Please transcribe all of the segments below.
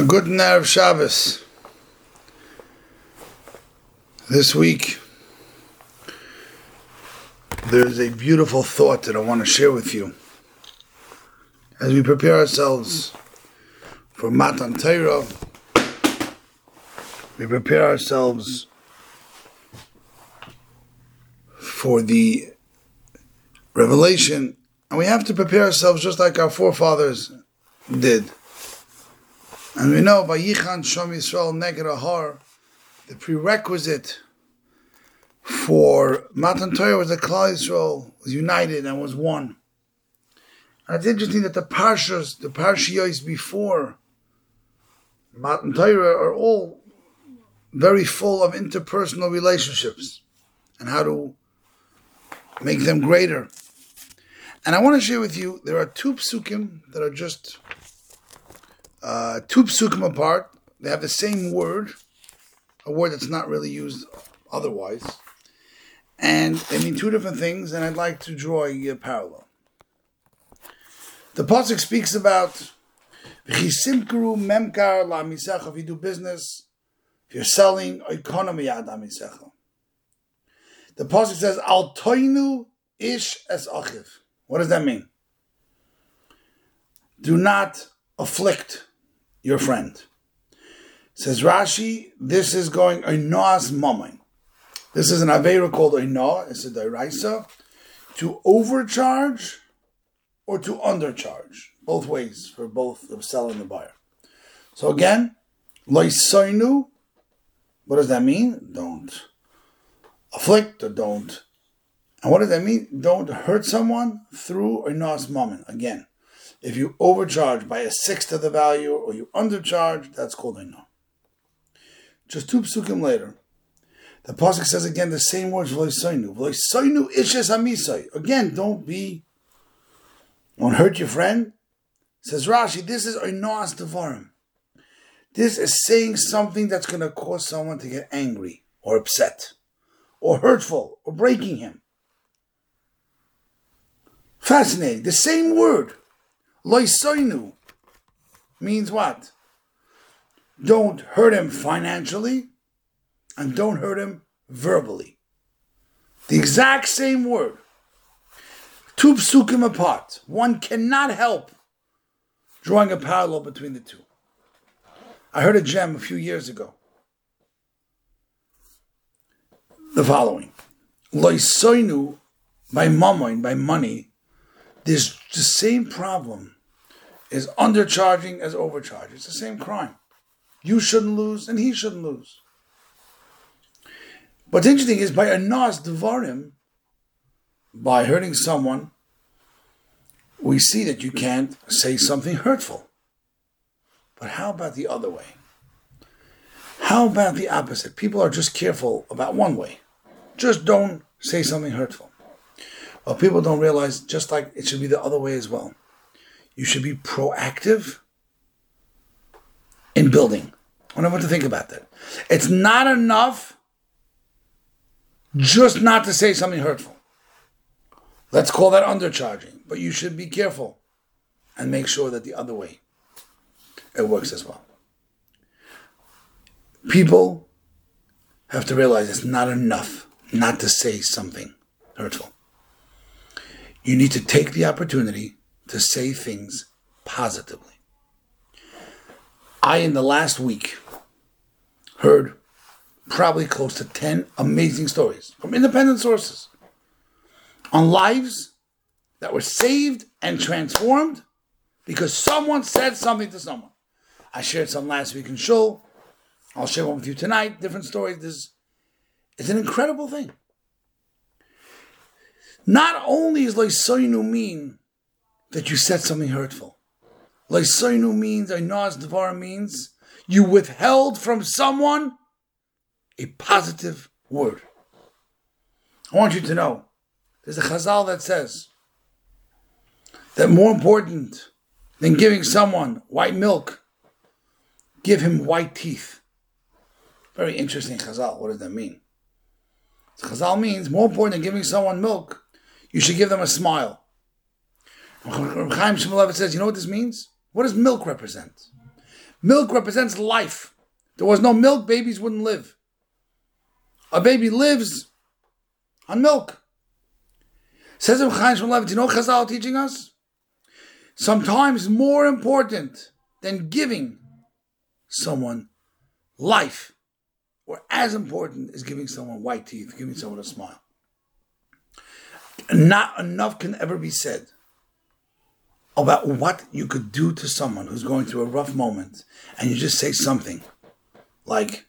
A good Erev Shabbos. This week, there's a beautiful thought that I want to share with you. As we prepare ourselves for Matan Torah, we prepare ourselves for the revelation, and we have to prepare ourselves just like our forefathers did. And we know by Yichan Shom Yisrael Neged Ahar, the prerequisite for Matan Torah was that Klal Yisrael was united and was one. And it's interesting that the parshas, the parshiyos before Matan Torah are all very full of interpersonal relationships and how to make them greater. And I want to share with you, there are two psukim that are just uh, two psukim apart. They have the same word, a word that's not really used otherwise. And they mean two different things, and I'd like to draw a parallel. The Pasuk speaks about V'chisimkru memkar la if you do business, if you're selling, economy ad The Pasuk says, Al toinu ish es achiv. What does that mean? Do not afflict your friend. Says Rashi, this is going oinos mamin. This is an avera called oino. It's a dairaisa to overcharge or to undercharge. Both ways for both the seller and the buyer. So again, loisoinu. What does that mean? Don't afflict or don't. And what does that mean? Don't hurt someone through oinos mamin. Again, if you overcharge by a sixth of the value or you undercharge, that's called a no. Just two psukim later, the pasuk says again the same words v'loisoinu. V'loisoinu ishes hamisai. Again, don't be, don't hurt your friend. Says Rashi, this is oinos devarim. This is saying something that's going to cause someone to get angry or upset or hurtful or breaking him. Fascinating. The same word. Loisoinu means what? Don't hurt him financially and don't hurt him verbally. The exact same word. Two psukim apart. One cannot help drawing a parallel between the two. I heard a gem a few years ago. The following. Loisoinu by mammon, by money, there's the same problem is undercharging as overcharging. It's the same crime. You shouldn't lose, and he shouldn't lose. What's interesting is by a nas devarim, by hurting someone, we see that you can't say something hurtful. But how about the other way? How about the opposite? People are just careful about one way. Just don't say something hurtful. Well, people don't realize, just like it should be the other way as well. You should be proactive in building. I want to think about that. It's not enough just not to say something hurtful. Let's call that undercharging. But you should be careful and make sure that the other way it works as well. People have to realize it's not enough not to say something hurtful. You need to take the opportunity to say things positively. I, in the last week, heard probably close to 10 amazing stories from independent sources on lives that were saved and transformed because someone said something to someone. I shared some last week in show. I'll share one with you tonight. Different stories. This it's an incredible thing. Not only is Leisoinu mean that you said something hurtful. Leisoinu means, Ainaz Devar means, you withheld from someone a positive word. I want you to know, there's a chazal that says that more important than giving someone white milk, give him white teeth. Very interesting chazal. What does that mean? Chazal means more important than giving someone milk, you should give them a smile. Chaim Shmulevitz says, you know what this means? What does milk represent? Milk represents life. There was no milk, babies wouldn't live. A baby lives on milk. Says Chaim Shmuel you know Chazal teaching us? Sometimes more important than giving someone life, or as important as giving someone white teeth, giving someone a smile. Not enough can ever be said about what you could do to someone who's going through a rough moment, and you just say something like,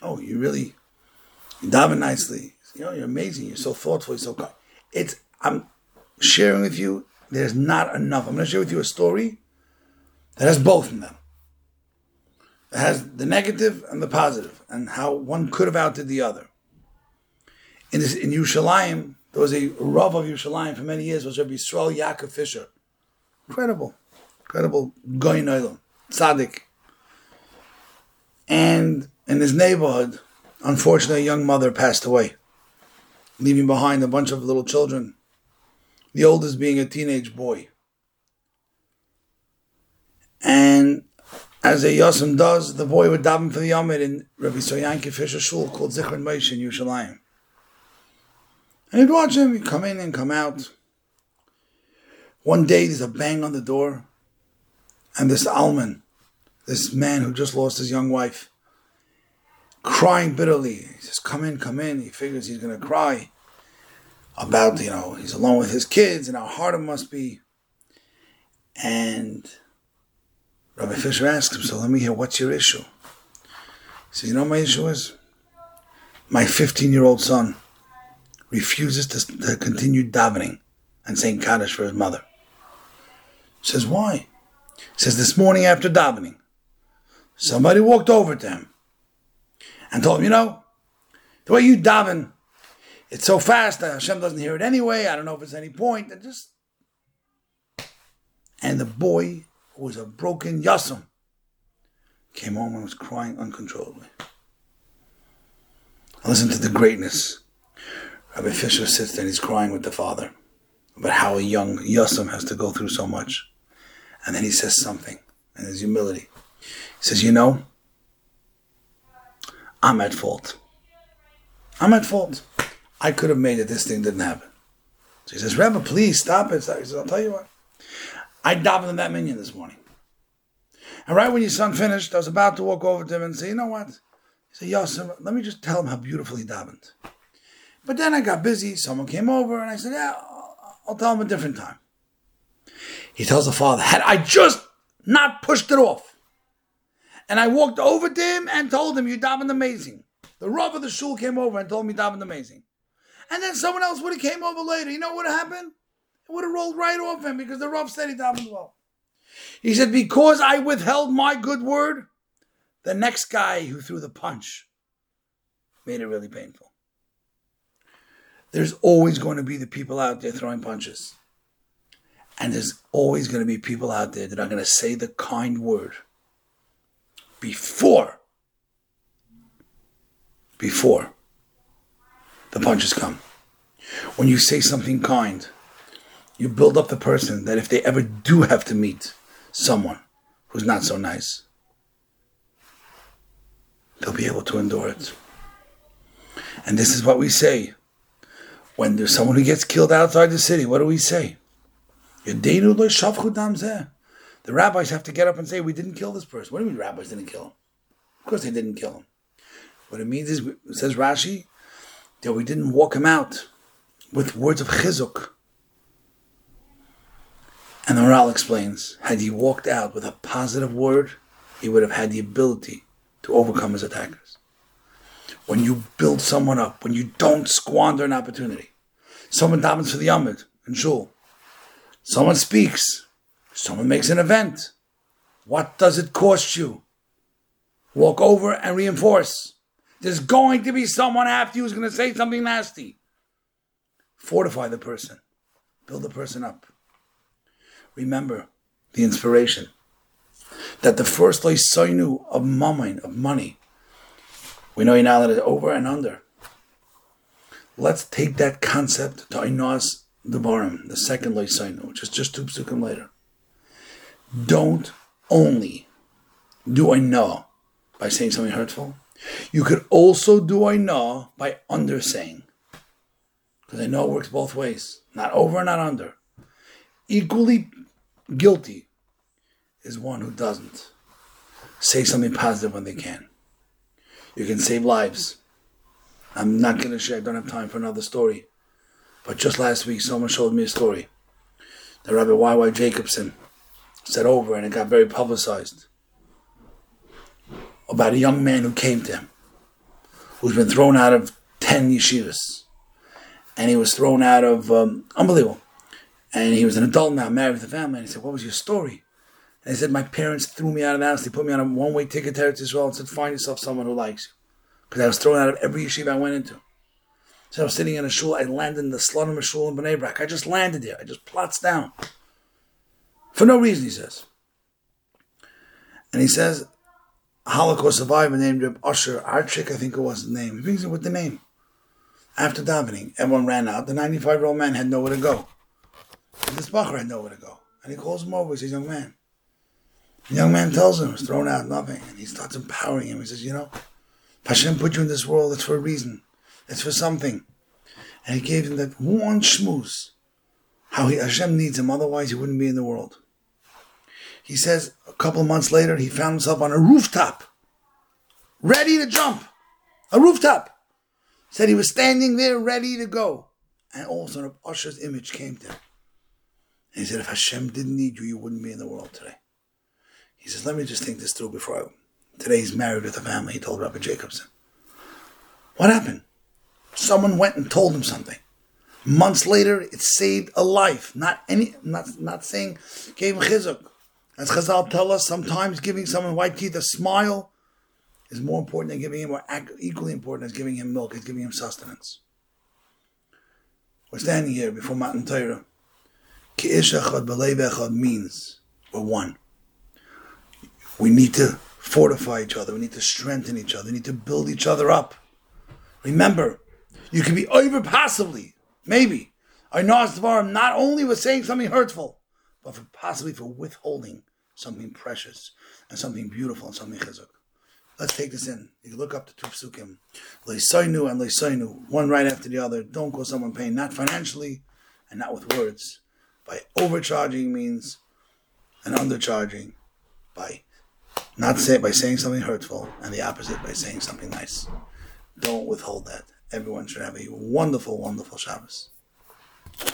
"Oh, you really, you daven nicely. You know, you're amazing. You're so thoughtful. You're so kind." It's I'm sharing with you. There's not enough. I'm going to share with you a story that has both of them. It has the negative and the positive, and how one could have outdid the other. In this, in Yerushalayim, there was a Rav of Yerushalayim for many years, was Rabbi Yisrael Yaakov Fisher. Incredible, incredible Gaon Olam, tzaddik. And in his neighborhood, unfortunately, a young mother passed away, leaving behind a bunch of little children. The oldest being a teenage boy. And as a Yosem does, the boy would daven for the Yomid in Rabbi Soyanki Fisher Shul called Zichron Moshe in Yerushalayim. And he'd watch him, he'd come in and come out. One day there's a bang on the door, and this Alman, this man who just lost his young wife, crying bitterly. He says, Come in, come in. He figures he's to cry about, you know, he's alone with his kids and how hard it must be. And Rabbi Fisher asks him, So let me hear, what's your issue? He says, You know my issue is? My 15 year old son refuses to, to continue davening and saying Kaddish for his mother. He says, Why? Says, This morning after davening, somebody walked over to him and told him, You know, the way you daven, it's so fast that Hashem doesn't hear it anyway. I don't know if it's any point. And just. And the boy who was a broken yasam, came home and was crying uncontrollably. Listen to the greatness. Rabbi Fisher sits there and he's crying with the father about how a young yasam has to go through so much. And then he says something in his humility. He says, You know, I'm at fault. I'm at fault. I could have made it, this thing didn't happen. So he says, Rebbe, please stop it. He says, I'll tell you what. I davened in that minyan this morning. And right when your son finished, I was about to walk over to him and say, you know what? He said, Yosef, let me just tell him how beautifully he davened. But then I got busy. Someone came over and I said, yeah, I'll tell him a different time. He tells the father, had I just not pushed it off. And I walked over to him and told him, you davened amazing. The Rav of the shul came over and told me davened amazing. And then someone else would have came over later. You know what happened? would have rolled right off him because the Rav said he davened well. He said, Because I withheld my good word, the next guy who threw the punch made it really painful. There's always going to be the people out there throwing punches. And there's always going to be people out there that are going to say the kind word before, before the punches come. When you say something kind, you build up the person that if they ever do have to meet someone who's not so nice, they'll be able to endure it. And this is what we say. When there's someone who gets killed outside the city, what do we say? The rabbis have to get up and say, We didn't kill this person. What do you mean rabbis didn't kill him? Of course they didn't kill him. What it means is, says Rashi, that we didn't walk him out with words of chizuk. And the Maharal explains, had he walked out with a positive word, he would have had the ability to overcome his attackers. When you build someone up, when you don't squander an opportunity, someone davens for the Yamid and Shul, someone speaks, someone makes an event. What does it cost you? Walk over and reinforce. There's going to be someone after you who's going to say something nasty. Fortify the person, build the person up remember the inspiration that the first loisoinu of mammon, of money, we know now that it's over and under. Let's take that concept to Ainos Devarim, the second loisoinu, which is just two psukim later. Don't only do I know by saying something hurtful. You could also do I know by undersaying. Because I know it works both ways. Not over, and not under. Equally guilty is one who doesn't say something positive when they can. You can save lives. I'm not going to share, I don't have time for another story. But just last week, someone showed me a story that Rabbi Y.Y. Jacobson said over, and it got very publicized about a young man who came to him, who's been thrown out of 10 yeshivas. And he was thrown out of, um, unbelievable. And he was an adult now, married with a family. And he said, What was your story? And he said, My parents threw me out of the house. They put me on a one way ticket to Israel and said, Find yourself someone who likes you. Because I was thrown out of every yeshiva I went into. So I was sitting in a shul. I landed in the of a shul in Bnei Brak. I just landed there. I just plots down. For no reason, he says. And he sass, Holocaust survivor named Reb Usher Archik, I think it was the name. He brings it with the name. After davening, everyone ran out. The 95 year old man had nowhere to go. And this Bacher had nowhere to go. And he calls him over. He says, Young man. The young man tells him, he's thrown out, nothing. And he starts empowering him. He says, You know, Hashem put you in this world, it's for a reason, it's for something. And he gave him that one schmooze, how he, Hashem needs him, otherwise he wouldn't be in the world. He says a couple months later, he found himself on a rooftop, ready to jump. A rooftop. Said he was standing there ready to go. And all of a sudden, Usher's image came to him. And he said, if Hashem didn't need you, you wouldn't be in the world today. He says, let me just think this through before I... Today he's married with a family, he told Rabbi Jacobson. What happened? Someone went and told him something. Months later, it saved a life. Not any, not, not saying gave him chizuk. As Chazal tell us, sometimes giving someone white teeth a smile is more important than giving him, or equally important as giving him milk, is giving him sustenance. We're standing here before Matan Torah. Ki means we're one. We need to fortify each other. We need to strengthen each other. We need to build each other up. Remember, you can be over passively, maybe. Know Dvarim not only was saying something hurtful, but for possibly for withholding something precious and something beautiful and something chizuk. Let's take this in. You look up the two psukim, leisainu and leisainu, one right after the other. Don't cause someone pain, not financially and not with words. By overcharging means and undercharging. By not say by saying something hurtful, and the opposite by saying something nice. Don't withhold that. Everyone should have a wonderful, wonderful Shabbos.